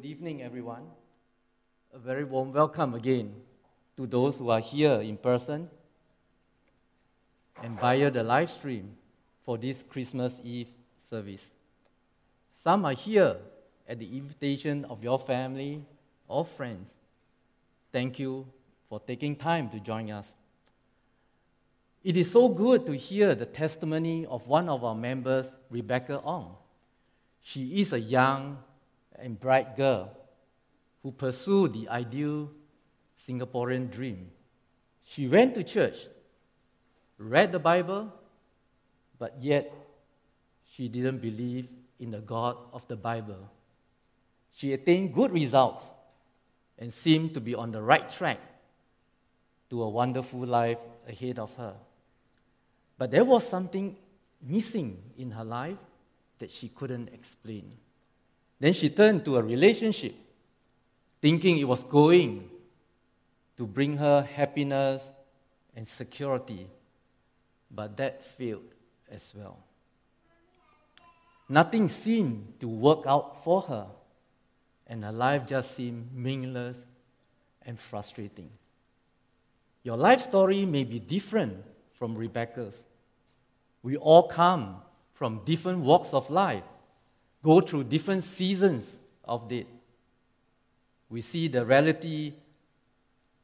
Good evening, everyone. A very warm welcome again to those who are here in person and via the live stream for this Christmas Eve service. Some are here at the invitation of your family or friends. Thank you for taking time to join us. It is so good to hear the testimony of one of our members, Rebecca Ong. She is a young and bright girl who pursued the ideal Singaporean dream. She went to church, read the Bible, but yet she didn't believe in the God of the Bible. She attained good results and seemed to be on the right track to a wonderful life ahead of her. But there was something missing in her life that she couldn't explain. Then she turned to a relationship, thinking it was going to bring her happiness and security, but that failed as well. Nothing seemed to work out for her, and her life just seemed meaningless and frustrating. Your life story may be different from Rebecca's. We all come from different walks of life, go through different seasons of it. We see the reality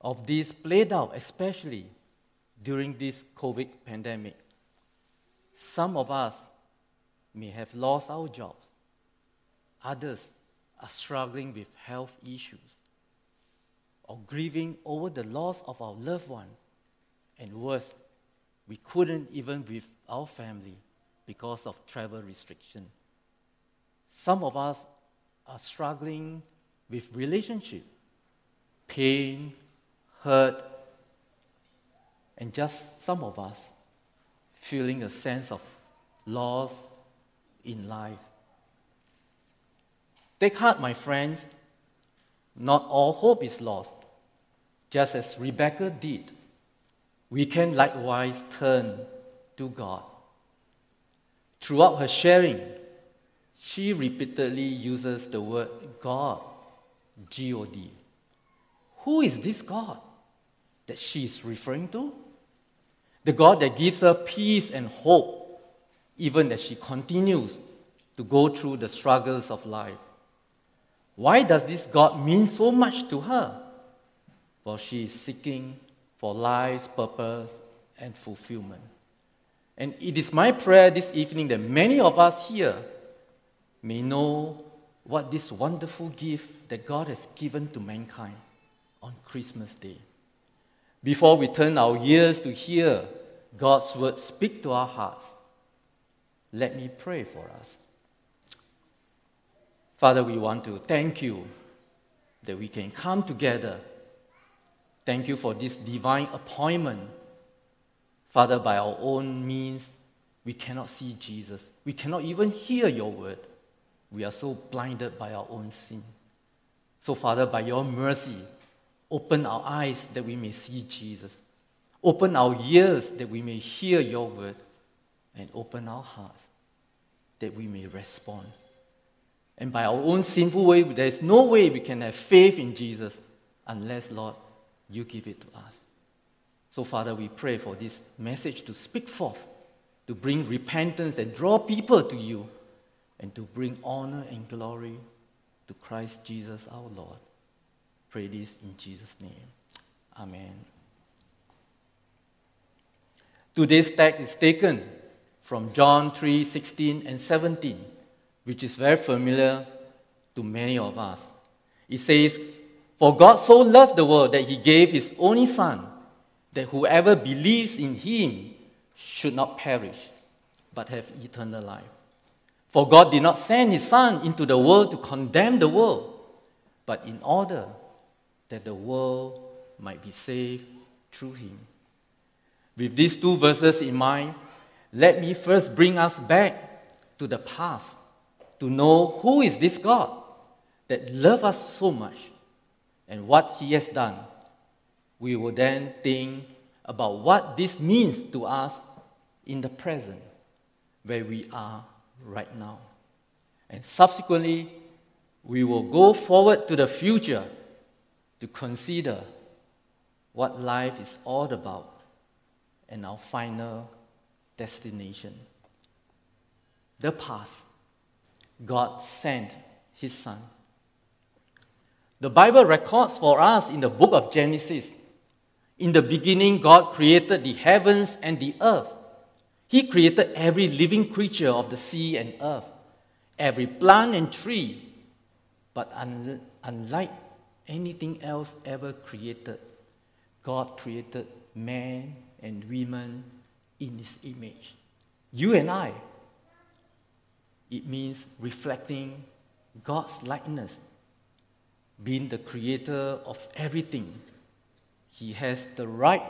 of this played out, especially during this COVID pandemic. Some of us may have lost our jobs, others are struggling with health issues or grieving over the loss of our loved one, and worse, we couldn't even with our family because of travel restriction. Some of us are struggling with relationship, pain, hurt, and just some of us feeling a sense of loss in life. Take heart, my friends. Not all hope is lost. Just as Rebecca did, we can likewise turn to God. Throughout her sharing, she repeatedly uses the word God, G O D. Who is this God that she is referring to? The God that gives her peace and hope, even as she continues to go through the struggles of life. Why does this God mean so much to her? Well, she is seeking for life's purpose and fulfillment. And it is my prayer this evening that many of us here may know what this wonderful gift that God has given to mankind on Christmas Day. Before we turn our ears to hear God's word speak to our hearts, let me pray for us. Father, we want to thank you that we can come together. Thank you for this divine appointment Father, by our own means, we cannot see Jesus. We cannot even hear your word. We are so blinded by our own sin. So, Father, by your mercy, open our eyes that we may see Jesus. Open our ears that we may hear your word. And open our hearts that we may respond. And by our own sinful way, there is no way we can have faith in Jesus unless, Lord, you give it to us. So, Father, we pray for this message to speak forth, to bring repentance and draw people to you, and to bring honor and glory to Christ Jesus our Lord. Pray this in Jesus' name. Amen. Today's text is taken from John 3 16 and 17, which is very familiar to many of us. It says, For God so loved the world that he gave his only Son that whoever believes in him should not perish, but have eternal life. For God did not send his Son into the world to condemn the world, but in order that the world might be saved through him. With these two verses in mind, let me first bring us back to the past to know who is this God that loves us so much and what he has done we will then think about what this means to us in the present, where we are right now. And subsequently, we will go forward to the future to consider what life is all about and our final destination. The past, God sent His Son. The Bible records for us in the book of Genesis in the beginning, God created the heavens and the earth. He created every living creature of the sea and earth, every plant and tree. But un- unlike anything else ever created, God created man and women in his image. You and I. It means reflecting God's likeness, being the creator of everything. He has the right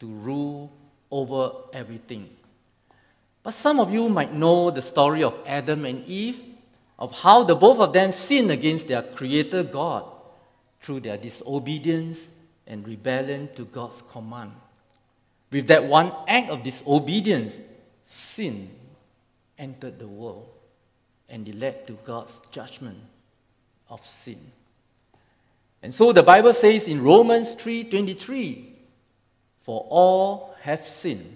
to rule over everything. But some of you might know the story of Adam and Eve, of how the both of them sinned against their creator God through their disobedience and rebellion to God's command. With that one act of disobedience, sin entered the world and it led to God's judgment of sin. And so the Bible says in Romans 3:23, "For all have sinned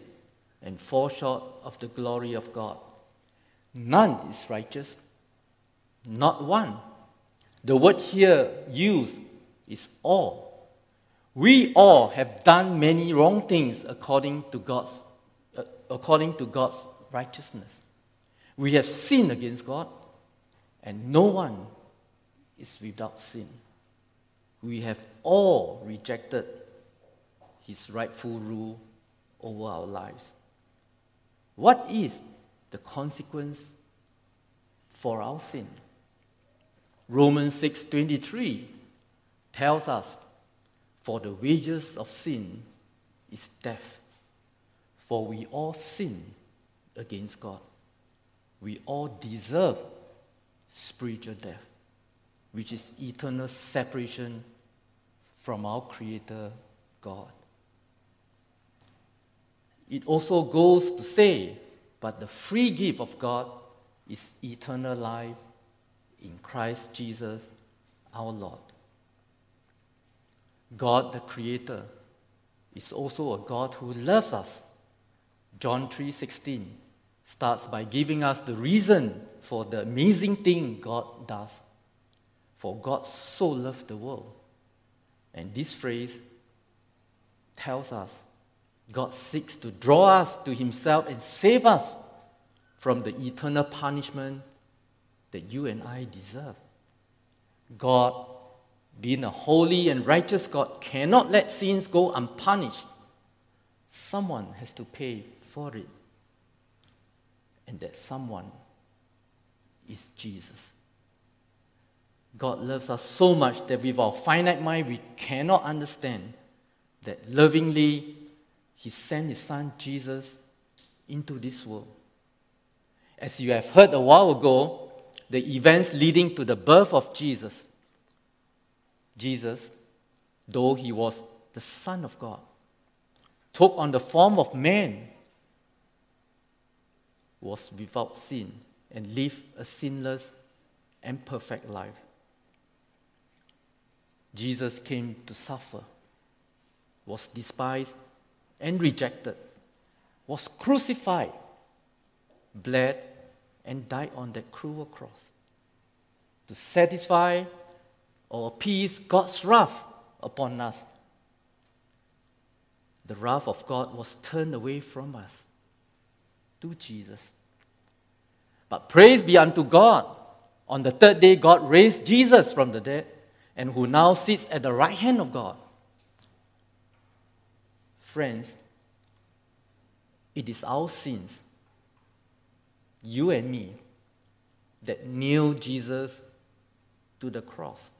and fall short of the glory of God. None is righteous, not one." The word here used is all. We all have done many wrong things according to God's, uh, according to God's righteousness. We have sinned against God, and no one is without sin. We have all rejected his rightful rule over our lives. What is the consequence for our sin? Romans 6:23 tells us for the wages of sin is death. For we all sin against God. We all deserve spiritual death, which is eternal separation from our Creator God. It also goes to say, but the free gift of God is eternal life in Christ Jesus our Lord. God the Creator is also a God who loves us. John 3:16 starts by giving us the reason for the amazing thing God does. For God so loved the world. And this phrase tells us God seeks to draw us to Himself and save us from the eternal punishment that you and I deserve. God being a holy and righteous God, cannot let sins go unpunished. Someone has to pay for it. And that someone is Jesus. God loves us so much that with our finite mind, we cannot understand that lovingly He sent His Son Jesus into this world. As you have heard a while ago, the events leading to the birth of Jesus Jesus, though he was the Son of God, took on the form of man, was without sin, and lived a sinless and perfect life. Jesus came to suffer, was despised and rejected, was crucified, bled, and died on that cruel cross to satisfy or appease God's wrath upon us. The wrath of God was turned away from us to Jesus. But praise be unto God. On the third day, God raised Jesus from the dead, and who now sits at the right hand of God. Friends, it is our sins, you and me, that nailed Jesus to the cross.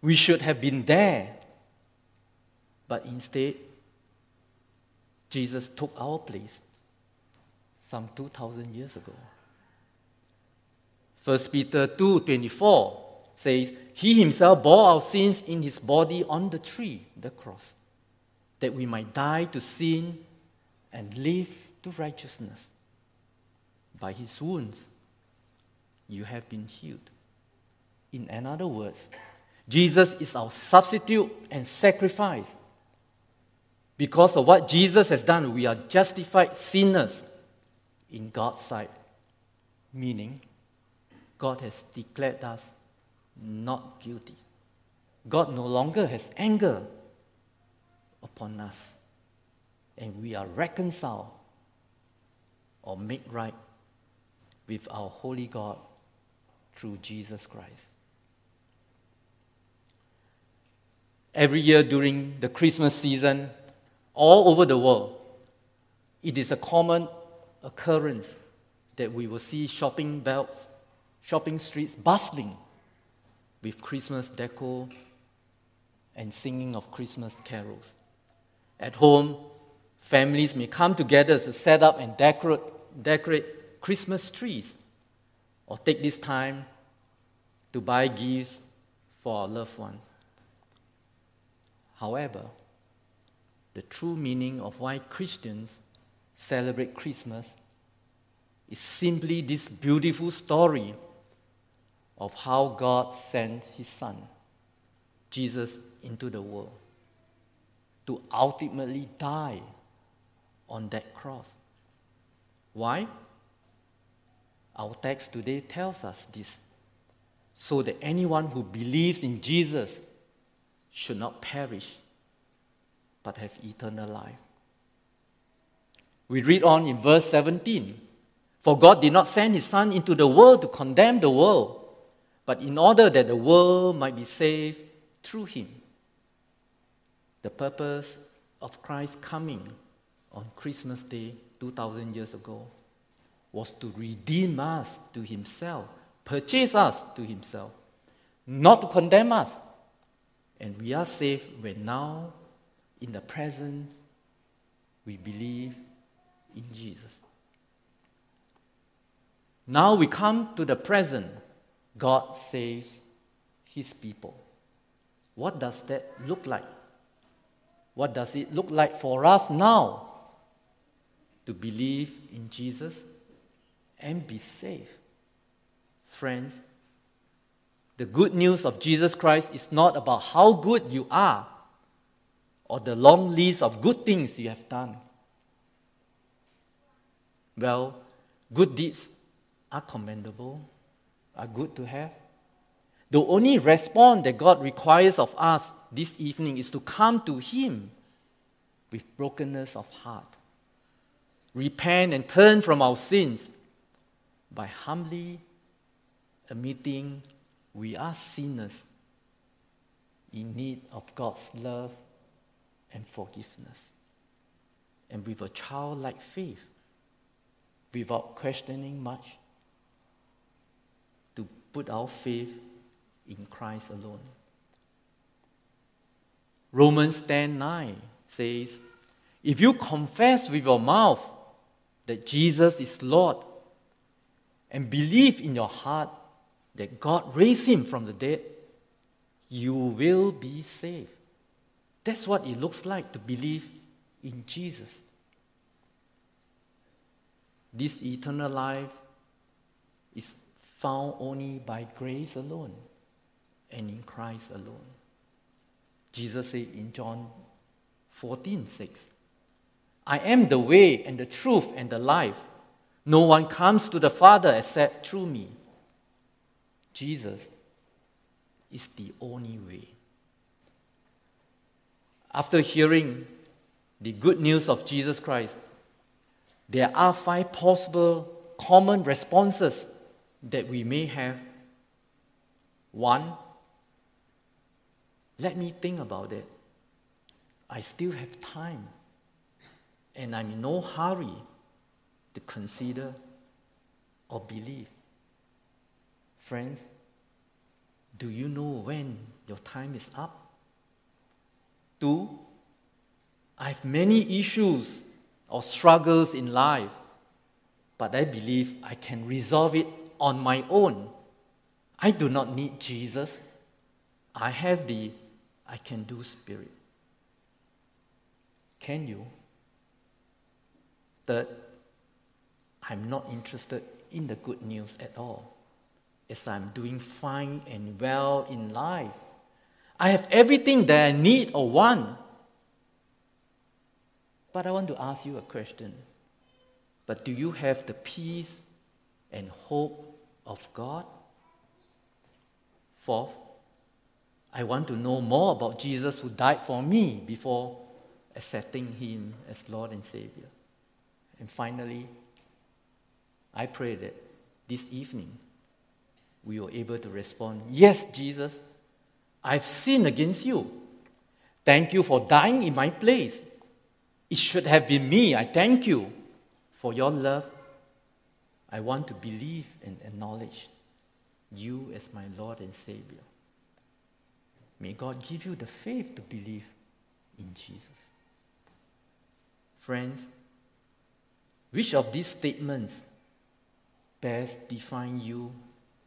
We should have been there. But instead, Jesus took our place some 2,000 years ago. 1 Peter 2:24 says, He himself bore our sins in his body on the tree, the cross, that we might die to sin and live to righteousness. By his wounds, you have been healed. In another words, Jesus is our substitute and sacrifice. Because of what Jesus has done, we are justified sinners in God's sight. Meaning, God has declared us not guilty. God no longer has anger upon us. And we are reconciled or made right with our holy God through Jesus Christ. Every year during the Christmas season, all over the world, it is a common occurrence that we will see shopping belts, shopping streets bustling with Christmas decor and singing of Christmas carols. At home, families may come together to set up and decorate, decorate Christmas trees or take this time to buy gifts for our loved ones. However, the true meaning of why Christians celebrate Christmas is simply this beautiful story of how God sent His Son, Jesus, into the world to ultimately die on that cross. Why? Our text today tells us this so that anyone who believes in Jesus should not perish but have eternal life. We read on in verse 17 For God did not send his Son into the world to condemn the world, but in order that the world might be saved through him. The purpose of Christ's coming on Christmas Day 2000 years ago was to redeem us to himself, purchase us to himself, not to condemn us. And we are saved when now in the present, we believe in Jesus. Now we come to the present. God saves his people. What does that look like? What does it look like for us now to believe in Jesus and be saved? Friends, the good news of Jesus Christ is not about how good you are, or the long list of good things you have done. Well, good deeds are commendable, are good to have. The only response that God requires of us this evening is to come to Him with brokenness of heart, repent and turn from our sins by humbly admitting we are sinners in need of God's love and forgiveness. And with a childlike faith, without questioning much, to put our faith in Christ alone. Romans 10 9 says, If you confess with your mouth that Jesus is Lord and believe in your heart that God raised him from the dead, you will be saved. That's what it looks like to believe in Jesus. This eternal life is found only by grace alone and in Christ alone. Jesus said in John 14 6, I am the way and the truth and the life. No one comes to the Father except through me. Jesus is the only way. After hearing the good news of Jesus Christ, there are five possible common responses that we may have. One, let me think about it. I still have time, and I'm in no hurry to consider or believe. Friends, do you know when your time is up? Two, I have many issues or struggles in life, but I believe I can resolve it on my own. I do not need Jesus. I have the I can do spirit. Can you? Third, I'm not interested in the good news at all. as I'm doing fine and well in life. I have everything that I need or want. But I want to ask you a question. But do you have the peace and hope of God? Fourth, I want to know more about Jesus who died for me before accepting him as Lord and Savior. And finally, I pray that this evening we are able to respond, Yes, Jesus, I've sinned against you. Thank you for dying in my place. It should have been me. I thank you for your love. I want to believe and acknowledge you as my Lord and Savior. May God give you the faith to believe in Jesus. Friends, which of these statements best define you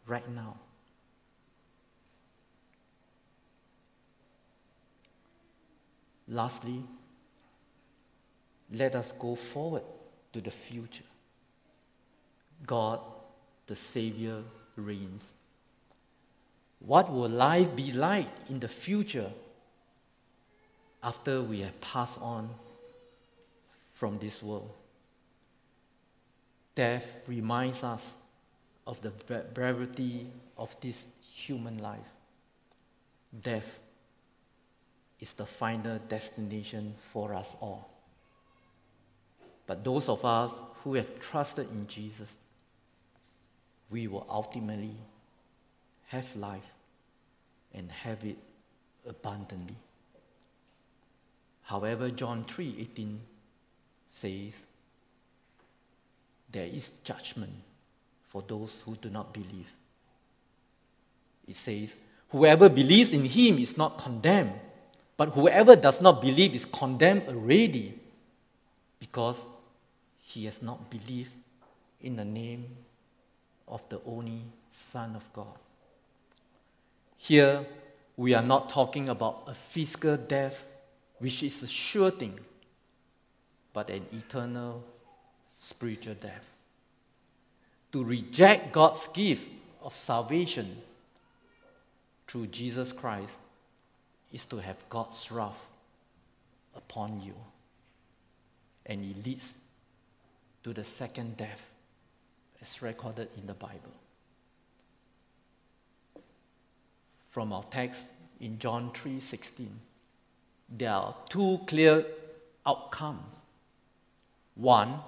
right now? Lastly, let us go forward to the future. God, the Savior, reigns. What will life be like in the future after we have passed on from this world? Death reminds us of the brevity of this human life. Death is the final destination for us all. But those of us who have trusted in Jesus, we will ultimately have life and have it abundantly. However, John 3:18 says there is judgment for those who do not believe. It says, Whoever believes in him is not condemned, but whoever does not believe is condemned already because he has not believed in the name of the only Son of God. Here, we are not talking about a physical death, which is a sure thing, but an eternal spiritual death. To reject God's gift of salvation through Jesus Christ is to have God's wrath upon you. And it leads to the second death as recorded in the Bible. From our text in John 3:16, there are two clear outcomes. One,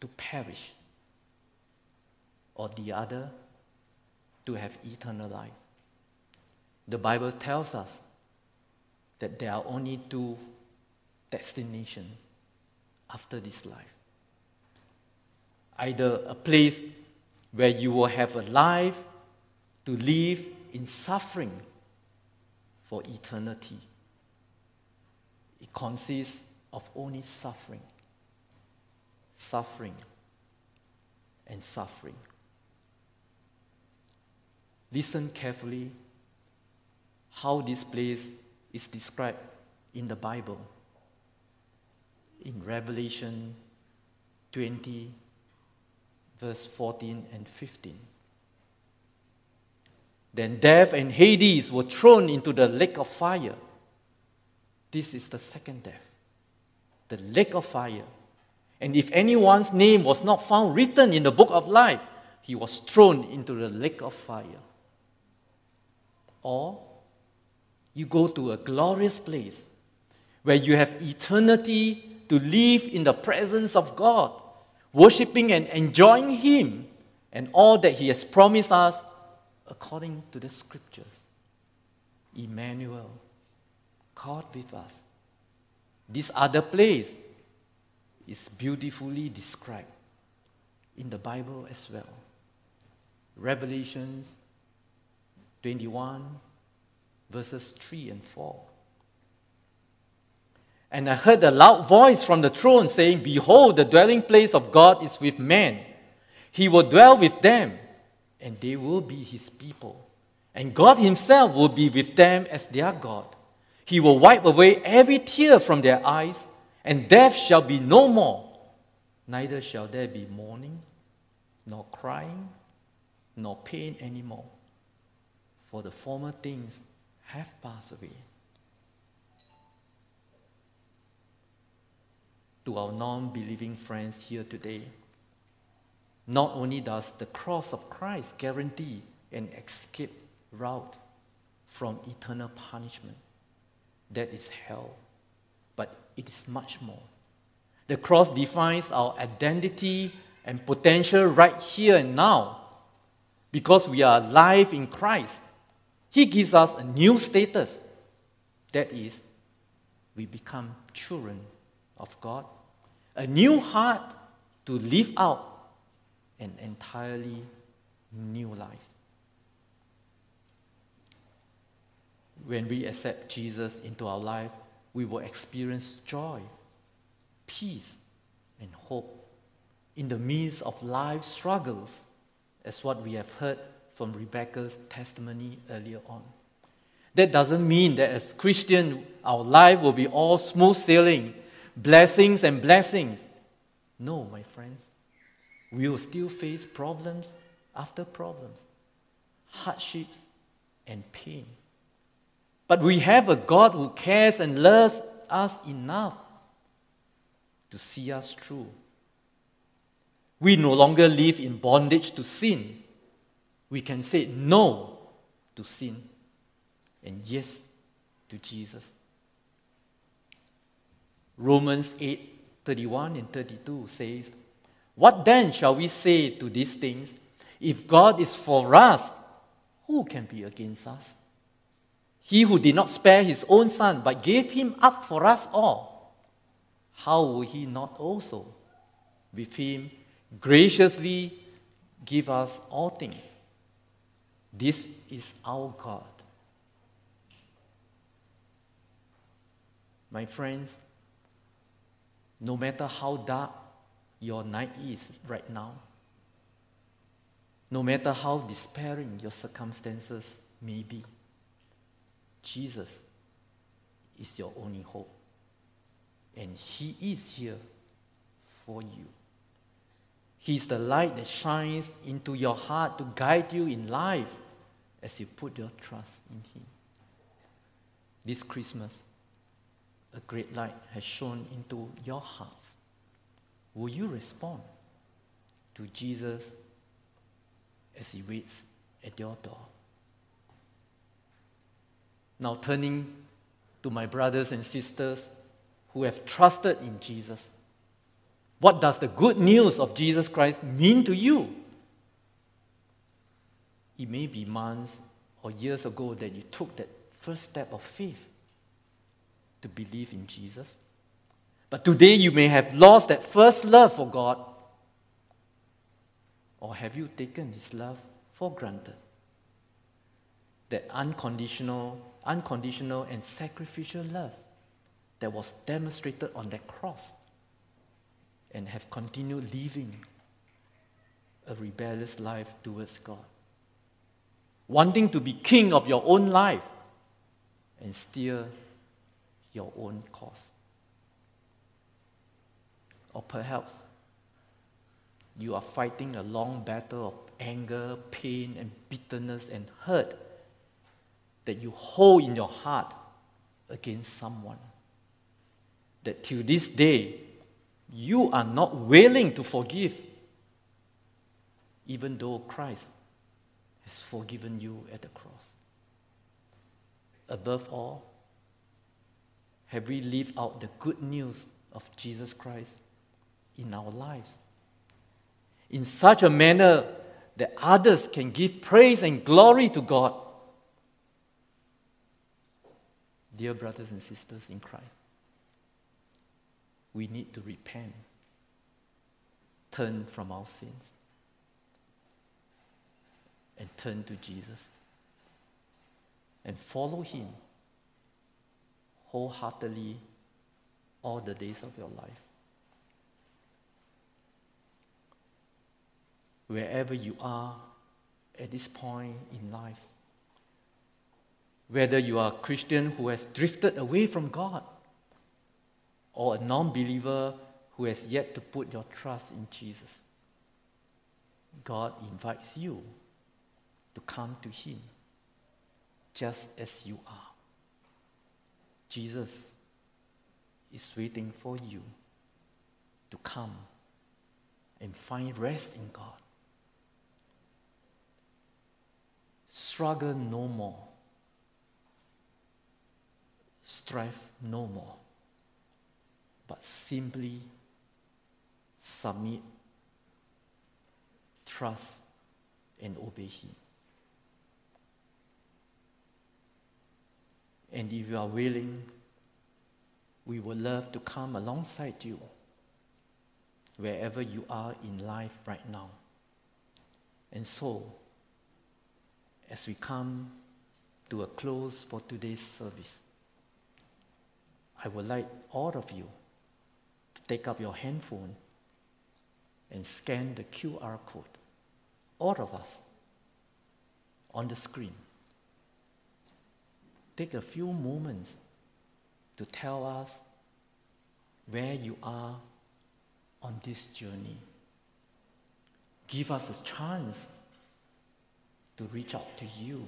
to perish, or the other, to have eternal life. The Bible tells us that there are only two destinations after this life either a place where you will have a life to live in suffering for eternity. It consists of only suffering, suffering, and suffering. Listen carefully how this place is described in the Bible. In Revelation 20, verse 14 and 15. Then death and Hades were thrown into the lake of fire. This is the second death, the lake of fire. And if anyone's name was not found written in the book of life, he was thrown into the lake of fire. Or you go to a glorious place where you have eternity to live in the presence of God worshiping and enjoying Him and all that He has promised us according to the scriptures. Emmanuel, God with us. This other place is beautifully described in the Bible as well. Revelations 21, verses 3 and 4. And I heard a loud voice from the throne saying, Behold, the dwelling place of God is with men. He will dwell with them, and they will be his people. And God himself will be with them as their God. He will wipe away every tear from their eyes, and death shall be no more. Neither shall there be mourning, nor crying, nor pain anymore, for the former things have passed away. To our non believing friends here today, not only does the cross of Christ guarantee an escape route from eternal punishment, that is hell, but it is much more. The cross defines our identity and potential right here and now. Because we are alive in Christ, He gives us a new status. That is, we become children of God, a new heart to live out an entirely new life. When we accept Jesus into our life, we will experience joy, peace, and hope in the midst of life struggles, as what we have heard from Rebecca's testimony earlier on. That doesn't mean that as Christians, our life will be all smooth sailing, blessings and blessings. No, my friends. We will still face problems after problems, hardships and pain. But we have a God who cares and loves us enough to see us through we no longer live in bondage to sin. We can say no to sin and yes to Jesus. Romans 8 31 and 32 says, What then shall we say to these things? If God is for us, who can be against us? He who did not spare his own son, but gave him up for us all, how will he not also with him graciously give us all things. This is our God. My friends, no matter how dark your night is right now, no matter how despairing your circumstances may be, Jesus is your only hope. And He is here for you. He's the light that shines into your heart to guide you in life as you put your trust in Him. This Christmas, a great light has shone into your hearts. Will you respond to Jesus as He waits at your door? Now, turning to my brothers and sisters who have trusted in Jesus. What does the good news of Jesus Christ mean to you? It may be months or years ago that you took that first step of faith to believe in Jesus. But today you may have lost that first love for God. Or have you taken His love for granted? That unconditional, unconditional and sacrificial love that was demonstrated on that cross and have continued living a rebellious life towards God. Wanting to be king of your own life and steer your own course. Or perhaps you are fighting a long battle of anger, pain, and bitterness and hurt that you hold in your heart against someone. That till this day, you are not willing to forgive, even though Christ has forgiven you at the cross. Above all, have we lived out the good news of Jesus Christ in our lives? In such a manner that others can give praise and glory to God. Dear brothers and sisters in Christ, we need to repent, turn from our sins, and turn to Jesus and follow Him wholeheartedly all the days of your life. Wherever you are at this point in life, whether you are a Christian who has drifted away from God, or a non believer who has yet to put your trust in Jesus. God invites you to come to Him just as you are. Jesus is waiting for you to come and find rest in God. Struggle no more. Strive no more. But simply submit, trust, and obey Him. And if you are willing, we would love to come alongside you wherever you are in life right now. And so, as we come to a close for today's service, I would like all of you to take up your handphone and scan the QR code. All of us on the screen. Take a few moments to tell us where you are on this journey. Give us a chance to reach out to you.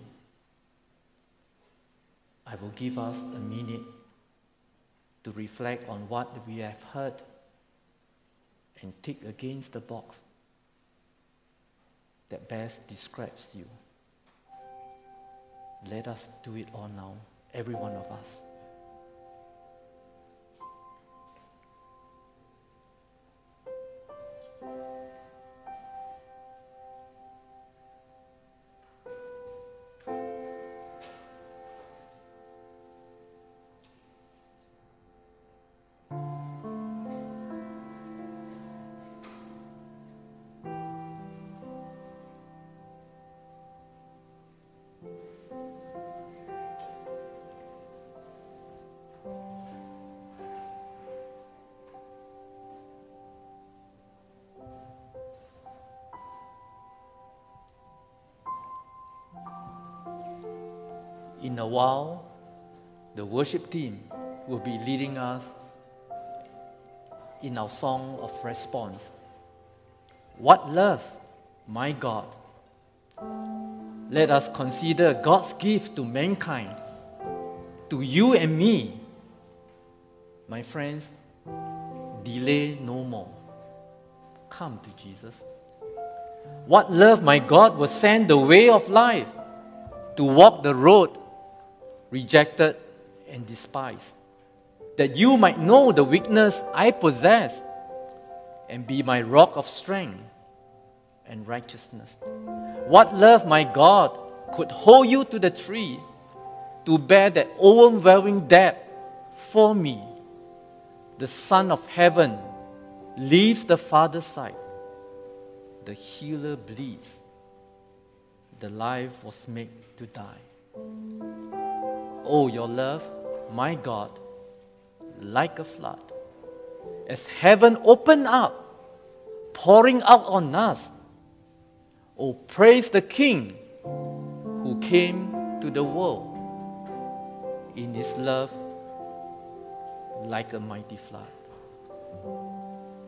I will give us a minute to reflect on what we have heard and tick against the box that best describes you. Let us do it all now, every one of us. In a while, the worship team will be leading us in our song of response. What love, my God! Let us consider God's gift to mankind, to you and me. My friends, delay no more. Come to Jesus. What love, my God, will send the way of life to walk the road rejected, and despised, that you might know the weakness I possess and be my rock of strength and righteousness. What love, my God, could hold you to the tree to bear that overwhelming debt for me? The Son of Heaven leaves the Father's side. The healer bleeds. The life was made to die. Oh, your love, my God, like a flood. As heaven opened up, pouring out on us. Oh, praise the King who came to the world in his love like a mighty flood.